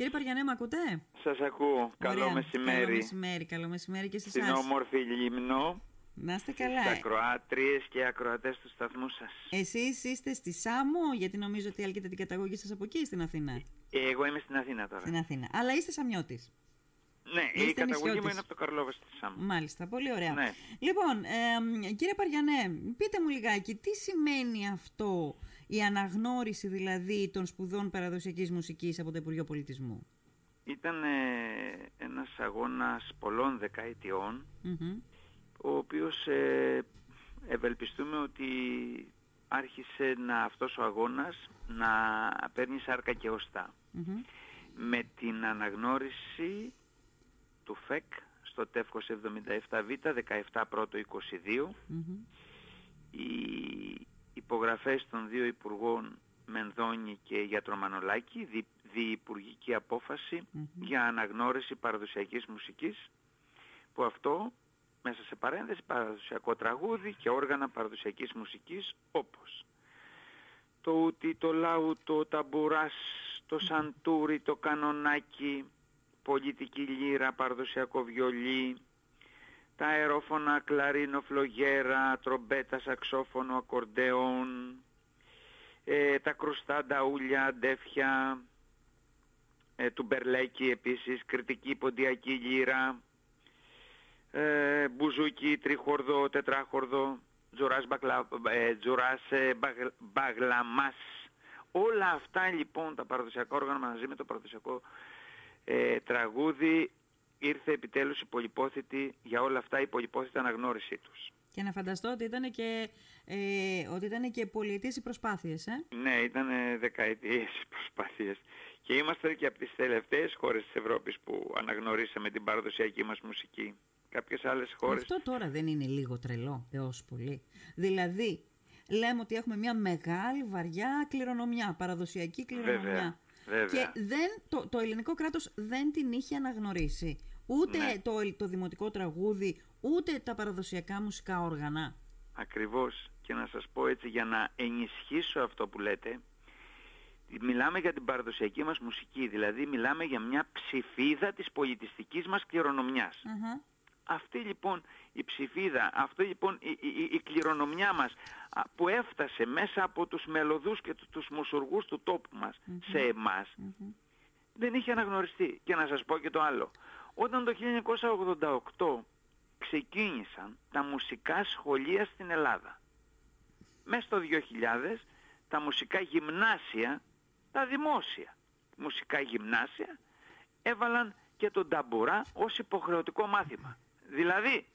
Κύριε Παριανέ, με ακούτε; Σας ακούω. Καλό Ωραία. μεσημέρι. Καλό μεσημέρι, καλό μεσημέρι και σε Στην εσάς. όμορφη Λίμνο, Να είστε στις καλά. ακροάτριες και ακροατές του σταθμού σας. Εσείς είστε στη Σάμο, γιατί νομίζω ότι έλκετε την καταγωγή σας από εκεί στην Αθήνα. Εγώ είμαι στην Αθήνα τώρα. Στην Αθήνα. Αλλά είστε Σαμιώτης. Ναι, η Είστε καταγωγή μου νησιώτης. είναι από το Καρλόβα στη Σάμμο. Μάλιστα, πολύ ωραία. Ναι. Λοιπόν, ε, κύριε Παριανέ, πείτε μου λιγάκι, τι σημαίνει αυτό η αναγνώριση δηλαδή των σπουδών παραδοσιακής μουσικής από το Υπουργείο Πολιτισμού. Ήταν ε, ένας αγώνας πολλών δεκαετιών, Μμμ. ο οποίος ε, ευελπιστούμε ότι άρχισε να, αυτός ο αγώνας να παίρνει σάρκα και οστά. Μμμ. με την αναγνώριση του ΦΕΚ στο τεύχος 77Β 17 πρώτο 22 Μμμ. οι υπογραφές των δύο υπουργών Μενδώνη και Γιατρομανολάκη δι, διυπουργική απόφαση Μμμ. για αναγνώριση παραδοσιακής μουσικής που αυτό μέσα σε παρένθεση παραδοσιακό τραγούδι και όργανα παραδοσιακής μουσικής όπως το ούτι, το λάου, το ταμπουράς, το σαντούρι, το κανονάκι, πολιτική λύρα, παραδοσιακό βιολί, τα αερόφωνα, κλαρίνο, φλογέρα, τρομπέτα, σαξόφωνο, ακορντεόν, ε, τα κρουστά, νταούλια, αντέφια, ε, του μπερλέκι επίσης, κριτική ποντιακή λύρα, ε, μπουζούκι, τριχορδό, τετράχορδο, τζουράς, μπαγλα, ε, τζουράς ε, μπαγ- μπαγλαμάς. Όλα αυτά λοιπόν τα παραδοσιακά όργανα μαζί με το παραδοσιακό ε, τραγούδι ήρθε επιτέλους η πολυπόθητη, για όλα αυτά η πολυπόθητη αναγνώρισή τους. Και να φανταστώ ότι ήταν και, ε, ότι ήταν και πολιετής οι προσπάθειες, ε; Ναι, ήταν δεκαετίες οι προσπάθειες. Και είμαστε και από τις τελευταίες χώρες της Ευρώπης που αναγνωρίσαμε την παραδοσιακή μας μουσική. Κάποιες άλλες χώρες... Αυτό τώρα δεν είναι λίγο τρελό, έως πολύ. Δηλαδή, λέμε ότι έχουμε μια μεγάλη βαριά κληρονομιά, παραδοσιακή κληρονομιά. Βέβαια, βέβαια. Και δεν, το, το ελληνικό κράτος δεν την είχε αναγνωρίσει. Ούτε Ναι. το, το δημοτικό τραγούδι, ούτε τα παραδοσιακά μουσικά όργανα. Ακριβώς. Και να σας πω έτσι για να ενισχύσω αυτό που λέτε, μιλάμε για την παραδοσιακή μας μουσική, δηλαδή μιλάμε για μια ψηφίδα της πολιτιστικής μας κληρονομιάς. Αχα. Αυτή λοιπόν η ψηφίδα, αυτή λοιπόν η, η- η κληρονομιά μας α, που έφτασε μέσα από τους μελωδούς και του- τους μουσουργούς του τόπου μας σε εμάς δεν είχε αναγνωριστεί. Και να σας πω και το άλλο. Όταν το 1988 ξεκίνησαν τα μουσικά σχολεία στην Ελλάδα. Μέσα στο 2000 τα μουσικά γυμνάσια, τα δημόσια μουσικά γυμνάσια έβαλαν και τον ταμπουρά ως υποχρεωτικό μάθημα. Δηλαδή,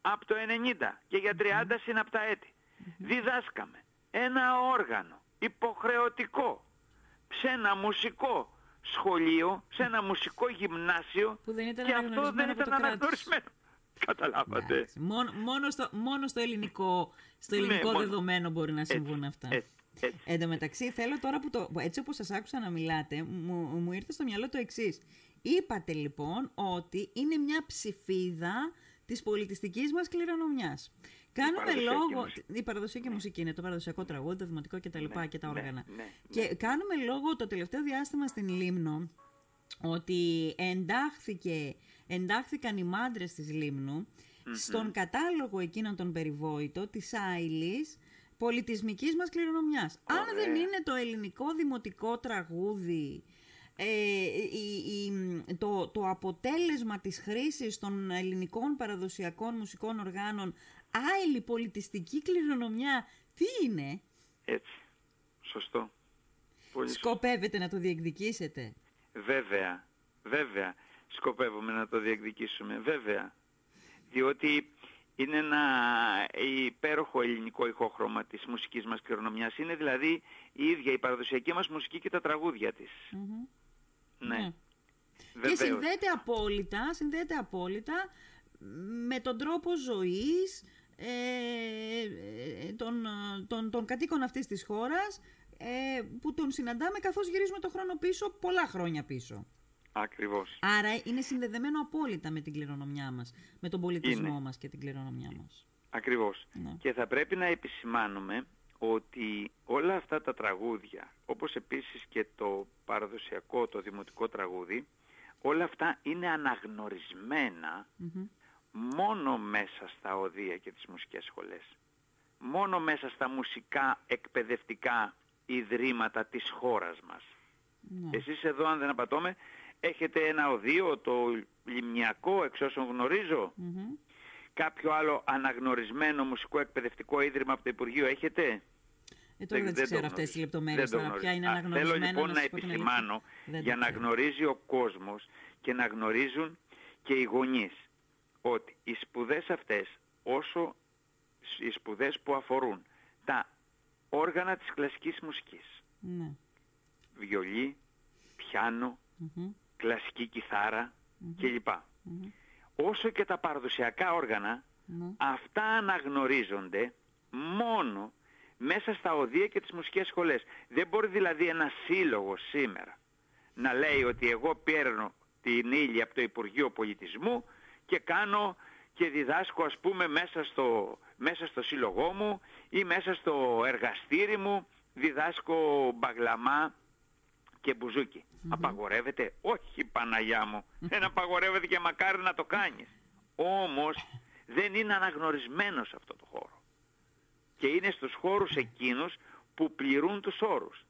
από το 90 και για 30 συναπτά έτη διδάσκαμε ένα όργανο υποχρεωτικό σε ένα μουσικό σχολείο, σε ένα μουσικό γυμνάσιο Που δεν ήταν και αυτό αναγνωρισμένο δεν από ήταν το κράτος. αναγνωρισμένο. Καταλάβατε. Εντάξει. Μόνο, μόνο, στο, μόνο στο ελληνικό, στο Ναι, ελληνικό μόνο- δεδομένο μπορεί να Έτσι, συμβούν αυτά. έτσι, έτσι. Εν τω μεταξύ, θέλω τώρα που το. Έτσι όπως σας άκουσα να μιλάτε, μου, μου ήρθε στο μυαλό το εξής. Είπατε λοιπόν ότι είναι μια ψηφίδα της πολιτιστικής μας κληρονομιάς. Κάνουμε παραδοσιακή λόγο. μουσική. Η παραδοσιακή μουσική είναι το παραδοσιακό τραγούδι, το δημοτικό κτλ. Ναι, και τα ναι, όργανα. ναι, και κάνουμε λόγο το τελευταίο διάστημα στην Λίμνο ότι εντάχθηκε, εντάχθηκαν οι μάντρες της λιμνου στον κατάλογο εκείνων των περιβόητων της Άιλης πολιτισμικής μας κληρονομιάς. Αν Ωραία. δεν είναι το ελληνικό δημοτικό τραγούδι ε, η- η- το, το αποτέλεσμα της χρήσης των ελληνικών παραδοσιακών μουσικών οργάνων άειλη πολιτιστική κληρονομιά, τι είναι, Έτσι. Σωστό. Πολύ σωστό. σκοπεύετε να το διεκδικήσετε; Βέβαια, βέβαια σκοπεύουμε να το διεκδικήσουμε, βέβαια. Διότι είναι ένα υπέροχο ελληνικό ηχόχρωμα της μουσικής μας κληρονομιάς. Είναι δηλαδή η ίδια η παραδοσιακή μας μουσική και τα τραγούδια της. Μμμ. Ναι. Ναι. Και Βεβαίως. συνδέεται απόλυτα, συνδέεται απόλυτα με τον τρόπο ζωής ε, ε, των, των, των κατοίκων αυτής της χώρας ε, που τον συναντάμε καθώς γυρίζουμε το χρόνο πίσω, πολλά χρόνια πίσω. Ακριβώς. Άρα είναι συνδεδεμένο απόλυτα με την κληρονομιά μας, με τον πολιτισμό Είναι. μας και την κληρονομιά μας. Ακριβώς. Ναι. Και θα πρέπει να επισημάνουμε ότι όλα αυτά τα τραγούδια, όπως επίσης και το παραδοσιακό, το δημοτικό τραγούδι, όλα αυτά είναι μόνο μέσα στα οδεία και τις μουσικές σχολές. Μόνο μέσα στα μουσικά εκπαιδευτικά ιδρύματα της χώρας μας. Ναι. Εσείς εδώ αν δεν απατώμε έχετε ένα οδείο, το Λιμνιακό εξ όσων Κάποιο άλλο αναγνωρισμένο μουσικό εκπαιδευτικό ίδρυμα από το Υπουργείο έχετε; Ε, τώρα δεν, δεν ξέρω αυτές τις λεπτομέρειες τώρα, ποια είναι αναγνωρισμένο. Θέλω λοιπόν να, να επισημάνω για να γνωρίζει ο κόσμος και να γνωρίζουν και οι γονείς ότι οι σπουδές αυτές όσο οι σπουδές που αφορούν τα όργανα της κλασικής μουσικής ναι. βιολί, κλασική κλπ. Όσο και τα παραδοσιακά ναι. αυτά αναγνωρίζονται μόνο μέσα στα οδεία και τις μουσικές σχολές. Δεν μπορεί δηλαδή ένας σύλλογος σήμερα να λέει ότι εγώ παίρνω την ύλη από το Υπουργείο Πολιτισμού και κάνω και διδάσκω ας πούμε μέσα στο, μέσα στο σύλλογό μου ή μέσα στο εργαστήρι μου διδάσκω μπαγλαμά και μπουζούκι. Απαγορεύεται; Όχι Παναγιά μου. Δεν απαγορεύεται και μακάρι να το κάνεις. Όμως δεν είναι αναγνωρισμένος αυτό το χώρο. Και είναι στους χώρους εκείνους που πληρούν τους όρους.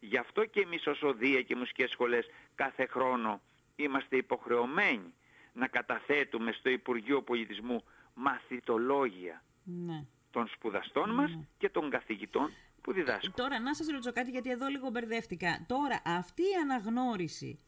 Γι' αυτό και εμείς ως οδεία και μουσικές σχολές κάθε χρόνο είμαστε υποχρεωμένοι να καταθέτουμε στο Υπουργείο Πολιτισμού μαθητολόγια ναι. των σπουδαστών ναι. μας και των καθηγητών που διδάσκουν. Τώρα να σας ρωτήσω κάτι γιατί εδώ λίγο μπερδεύτηκα. Τώρα αυτή η αναγνώριση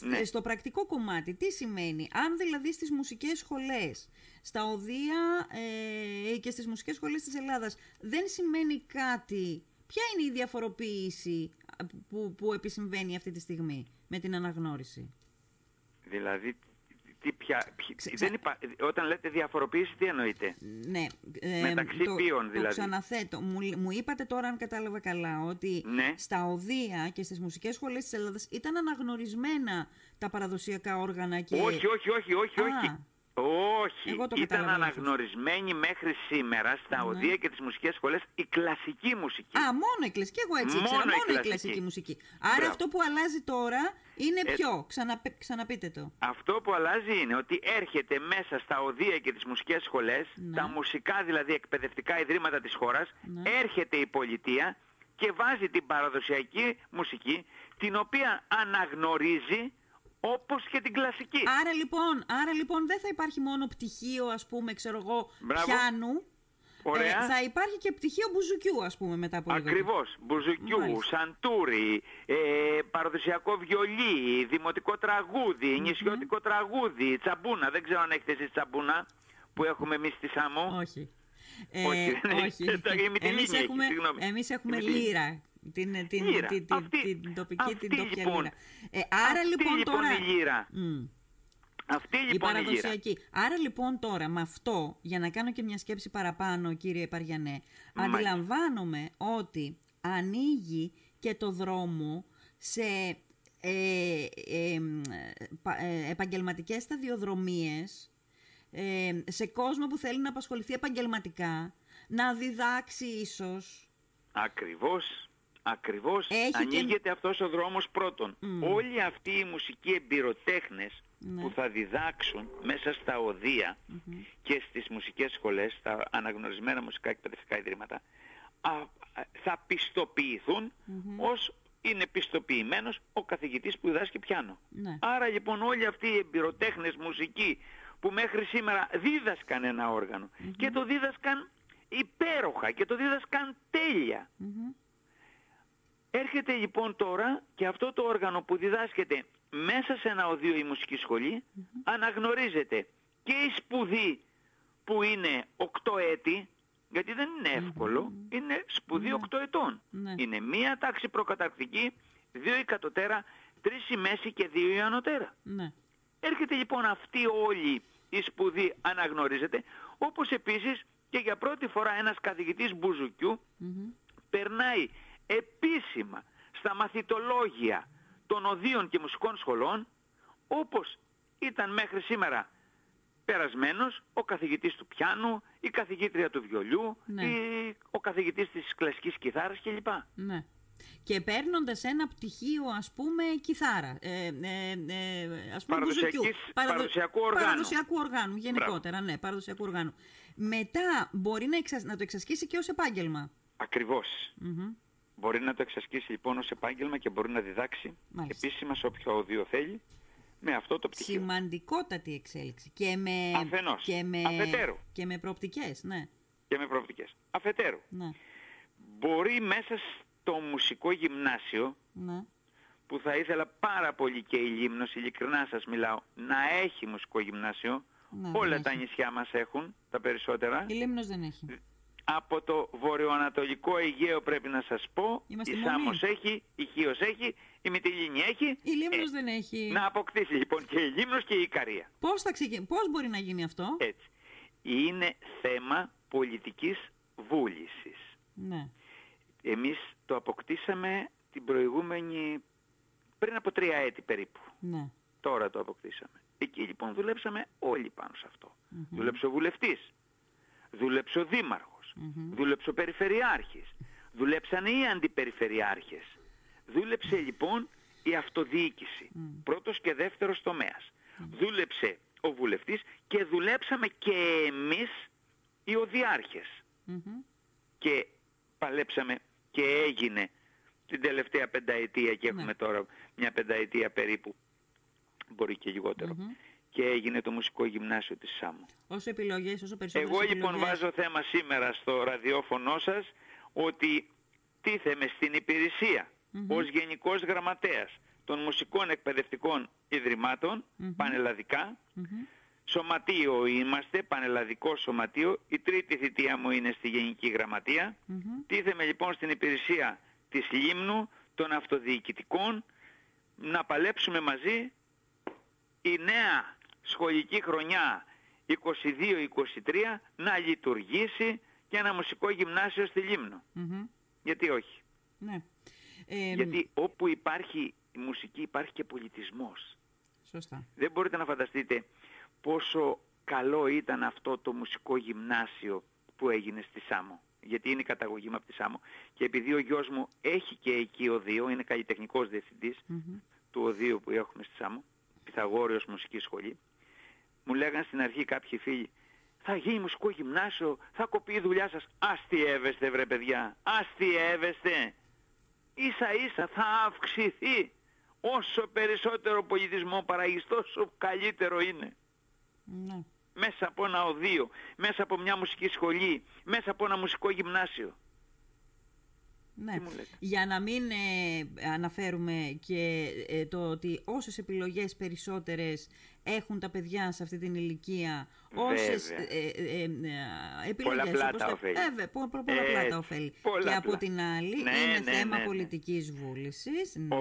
ναι. στο πρακτικό κομμάτι τι σημαίνει; Αν δηλαδή στις μουσικές σχολές, στα οδεία ε, και στις μουσικές σχολές της Ελλάδας δεν σημαίνει κάτι. Ποια είναι η διαφοροποίηση που, που επισυμβαίνει αυτή τη στιγμή με την αναγνώριση; Δηλαδή τι, ποια, δεν υπά... Όταν λέτε διαφοροποίηση, τι εννοείτε; Ναι. Ε, Μεταξύ το, ποιον δηλαδή; Το ξαναθέτω. Μου, μου είπατε τώρα, αν κατάλαβα καλά, ότι ναι. στα οδεία και στις μουσικές σχολές της Ελλάδας ήταν αναγνωρισμένα τα παραδοσιακά όργανα και... Όχι, όχι, όχι, όχι, όχι. Όχι, ήταν αναγνωρισμένη μέχρι σήμερα στα ναι. οδεία και τις μουσικές σχολές η κλασική μουσική. Α, μόνο η κλασική, εγώ έτσι μόνο ήξερα, μόνο η κλασική, μουσική. Άρα αυτό που αλλάζει τώρα είναι ε, ποιο, ξαναπείτε το. Αυτό που αλλάζει είναι ότι έρχεται μέσα στα οδεία και τις μουσικές σχολές, ναι. τα μουσικά δηλαδή εκπαιδευτικά ιδρύματα της χώρας, ναι. έρχεται η πολιτεία και βάζει την παραδοσιακή μουσική, την οποία αναγνωρίζει όπως και την κλασική. Άρα λοιπόν, άρα λοιπόν δεν θα υπάρχει μόνο πτυχίο, ας πούμε, ξέρω εγώ, πιάνου. Ωραία. Ε, θα υπάρχει και πτυχίο μπουζουκιού, ας πούμε, μετά από λίγο. Ακριβώς. Μπουζουκιού, Μάλιστα. σαντούρι, ε, παραδοσιακό βιολί, δημοτικό τραγούδι, mm-hmm. νησιώτικο τραγούδι, τσαμπούνα. Δεν ξέρω αν έχετε εσείς τσαμπούνα που έχουμε εμείς στη Σάμο. Όχι. Ε, όχι. όχι. εμείς έχουμε, εμείς έχουμε λύρα. Την, την, την, την, την, τοπική, την τοπική λοιπόν, Ε, άρα αυτή, λοιπόν, λοιπόν τώρα... η λύρα. Mm. Αυτή λοιπόν η παραδοσιακή. Η άρα λοιπόν τώρα με αυτό, για να κάνω και μια σκέψη παραπάνω κύριε Παριανέ, αντιλαμβάνομαι ότι ανοίγει και το δρόμο σε ε, ε, ε, επαγγελματικές σταδιοδρομίες, ε, σε κόσμο που θέλει να απασχοληθεί επαγγελματικά, να διδάξει ίσως. Ακριβώς. Ακριβώς ανοίγεται και... αυτός ο δρόμος πρώτον. Όλοι αυτοί οι μουσικοί εμπειροτέχνες ναι. που θα διδάξουν μέσα στα οδεία και στις μουσικές σχολές, στα αναγνωρισμένα μουσικά εκπαιδευτικά ιδρύματα, θα πιστοποιηθούν ως είναι πιστοποιημένος ο καθηγητής που διδάσκει πιάνο. Ναι. Άρα λοιπόν όλοι αυτοί οι εμπειροτέχνες μουσικοί που μέχρι σήμερα δίδασκαν ένα και το δίδασκαν υπέροχα και το δίδασκαν τέλεια. Έρχεται λοιπόν τώρα και αυτό το όργανο που διδάσκεται μέσα σε ένα οδείο η μουσική αναγνωρίζεται και η σπουδή που είναι 8 έτη, γιατί δεν είναι εύκολο, είναι σπουδή ναι. 8 ετών. Ναι. Είναι μία τάξη προκαταρκτική, δύο η κατωτέρα, τρεις η μέση και δύο η ανωτέρα. Ναι. Έρχεται λοιπόν αυτή όλη η σπουδή αναγνωρίζεται, όπως επίσης και για πρώτη φορά ένας καθηγητής περνάει επίσημα στα μαθητολόγια των οδείων και μουσικών σχολών όπως ήταν μέχρι σήμερα περασμένος ο καθηγητής του πιάνου, η καθηγήτρια του βιολιού, Ναι. η, ο καθηγητής της κλασικής κιθάρας κλπ. Ναι. Και παίρνοντας ένα πτυχίο, ας πούμε, κιθάρα. Ε, ε, ε, ας πούμε, Παραδοσιακής- μπουζουκιού. Παραδο- παραδοσιακού οργάνου. Παραδοσιακού οργάνου, γενικότερα, ναι, παραδοσιακού οργάνου. Μετά μπορεί να, εξα- να το εξασκήσει και ως επάγγελμα. Ακριβώς. Μμμ. Μπορεί να το εξασκήσει λοιπόν ως επάγγελμα και μπορεί να διδάξει Μάλιστα. επίσημα σε όποιο οδείο θέλει με αυτό το πτυχίο. Σημαντικότατη εξέλιξη. Και με, Αφενός. και με, Αφετέρου. και με προοπτικές, ναι. Και με προοπτικές. Αφετέρου, ναι. μπορεί μέσα στο μουσικό γυμνάσιο ναι. που θα ήθελα πάρα πολύ και η Λίμνος, ειλικρινά σας μιλάω, να έχει μουσικό γυμνάσιο. Ναι, Όλα δεν τα έχει. νησιά μας έχουν, τα περισσότερα. Η Λίμνος δεν έχει. Από το βορειοανατολικό Αιγαίο πρέπει να σας πω, Είμαστε η μόνοι. Σάμος έχει, η Χίος έχει, η Μυτιλίνη έχει. Η Λίμνος Ε, δεν έχει. Να αποκτήσει λοιπόν και η Λίμνος και η Ικαρία. Πώς, θα ξεκι... Πώς μπορεί να γίνει αυτό; Έτσι. Είναι θέμα πολιτικής βούλησης. Ναι. Εμείς το αποκτήσαμε την προηγούμενη, πριν από τρία έτη περίπου. Ναι. Τώρα το αποκτήσαμε. Εκεί λοιπόν δουλέψαμε όλοι πάνω σε αυτό. Δούλεψε ο βουλευτής, δούλεψε ο δήμαρχος, Μμμ. δούλεψε ο περιφερειάρχης, δούλεψαν οι αντιπεριφερειάρχες. Δούλεψε λοιπόν η αυτοδιοίκηση, πρώτος και δεύτερος τομέας. Δούλεψε ο βουλευτής και δουλέψαμε και εμείς οι οδιάρχες. Μμμ. Και παλέψαμε και έγινε την τελευταία πενταετία και έχουμε τώρα μια πενταετία περίπου, μπορεί και λιγοτερο Μμμ. Και έγινε το μουσικό γυμνάσιο της ΣΑΜΟ. Όσο επιλογές, όσο περισσότερες Εγώ λοιπόν επιλογές. βάζω θέμα σήμερα στο ραδιόφωνο σας ότι τίθεμαι στην υπηρεσία ως Γενικός Γραμματέας των Μουσικών Εκπαιδευτικών Ιδρυμάτων πανελλαδικά Μμμ. Σωματείο είμαστε, πανελλαδικό σωματείο. Η τρίτη θητεία μου είναι στη Γενική Γραμματεία. Μμμ. Τίθεμαι λοιπόν στην υπηρεσία της Λίμνου, των αυτοδιοικητικών, να παλέψουμε μαζί η νέα σχολική χρονιά 22-23 να λειτουργήσει και ένα μουσικό γυμνάσιο στη Λίμνο. Μμμ. Γιατί όχι; Ναι. Ε, Γιατί όπου υπάρχει η μουσική υπάρχει και πολιτισμός. Σωστά. Δεν μπορείτε να φανταστείτε πόσο καλό ήταν αυτό το μουσικό γυμνάσιο που έγινε στη Σάμο. Γιατί είναι η καταγωγή μου από τη Σάμο. Και επειδή ο γιος μου έχει και εκεί οδείο, είναι καλλιτεχνικός διευθυντής Μμμ. του οδείου που έχουμε στη Σάμο, Πυθαγόριος Μουσική Σχολή, μου λέγαν στην αρχή κάποιοι φίλοι, θα γίνει μουσικό γυμνάσιο, θα κοπεί η δουλειά σας. Αστιεύεστε βρε παιδιά, αστιεύεστε. Ίσα ίσα θα αυξηθεί. Όσο περισσότερο πολιτισμός παραγείς τόσο καλύτερο είναι. Ναι. Μέσα από ένα οδείο, μέσα από μια μουσική σχολή, μέσα από ένα μουσικό γυμνάσιο. Ναι. Τι μου λέτε; Για να μην ε, αναφέρουμε και ε, το ότι όσες επιλογές περισσότερες έχουν τα παιδιά σε αυτή την ηλικία, όσες Βέβαια. ε, ε, ε, επιλογές... Πολλαπλά όπως τα τα- ωφέλη. Ε, βε- πο- πο- πολλαπλά Έτσι, τα ωφέλη. πολλαπλά. Και από την άλλη Ναι, είναι ναι, θέμα ναι, ναι. πολιτικής βούλησης. Ναι.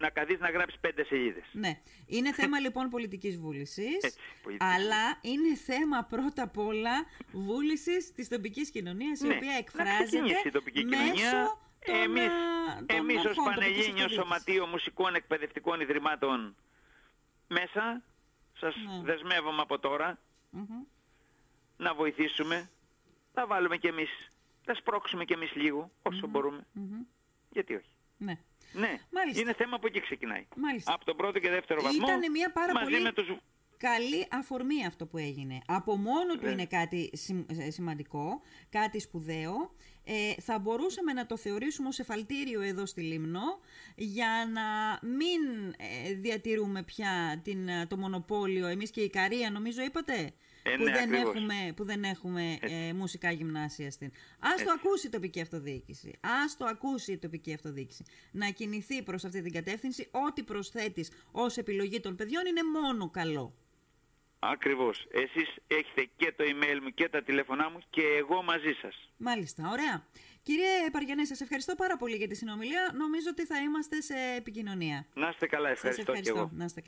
Οφέλει να καθίσεις να γράψεις πέντε σελίδες. Ναι. Είναι θέμα λοιπόν πολιτικής βούλησης, Έτσι, πολιτικής αλλά είναι θέμα πρώτα απ' όλα βούλησης της τοπικής κοινωνίας, η Ναι, οποία να εκφράζεται ξεκινήσει η τοπική μέσω κοινωνία. των, εμείς, α, των εμείς ως αρχών τοπικής Πανελλήνιο αυτοδιοίκησης. Σωματείο Μουσικών Εκπαιδευτικών Ιδρυμάτων μέσα σας Ναι. δεσμεύομαι από τώρα Μμμ. να βοηθήσουμε. Θα βάλουμε κι εμείς, θα σπρώξουμε κι εμείς λίγο όσο μπορούμε. Μμμ. Γιατί όχι. Ναι. Ναι, Μάλιστα. είναι θέμα που εκεί ξεκινάει. Μάλιστα. Από τον πρώτο και δεύτερο βαθμό. Ήτανε μια πάρα μαζί πολύ με τους... Καλή αφορμή αυτό που έγινε. Από μόνο του Βέβαια. είναι κάτι συμ- ε, σημαντικό, κάτι σπουδαίο. Ε, θα μπορούσαμε να το θεωρήσουμε ως εφαλτήριο εδώ στη Λίμνο για να μην ε, διατηρούμε πια την, ε, το μονοπόλιο εμείς και η Καρία νομίζω είπατε; Ε, που, ναι, δεν ακριβώς. έχουμε, που δεν έχουμε ε, μουσικά γυμνάσια στην. Ας το ακούσει η τοπική αυτοδιοίκηση. Ας το ακούσει η τοπική αυτοδιοίκηση. Να κινηθεί προς αυτή την κατεύθυνση. Ό,τι προσθέτεις ως επιλογή των παιδιών είναι μόνο καλό. Ακριβώς. Εσείς έχετε και το email μου και τα τηλέφωνά μου και εγώ μαζί σας. Μάλιστα, ωραία. Κύριε Παργιανέ, σας ευχαριστώ πάρα πολύ για τη συνομιλία. Νομίζω ότι θα είμαστε σε επικοινωνία. Να είστε καλά. Σας Ευχαριστώ και εγώ. Να είστε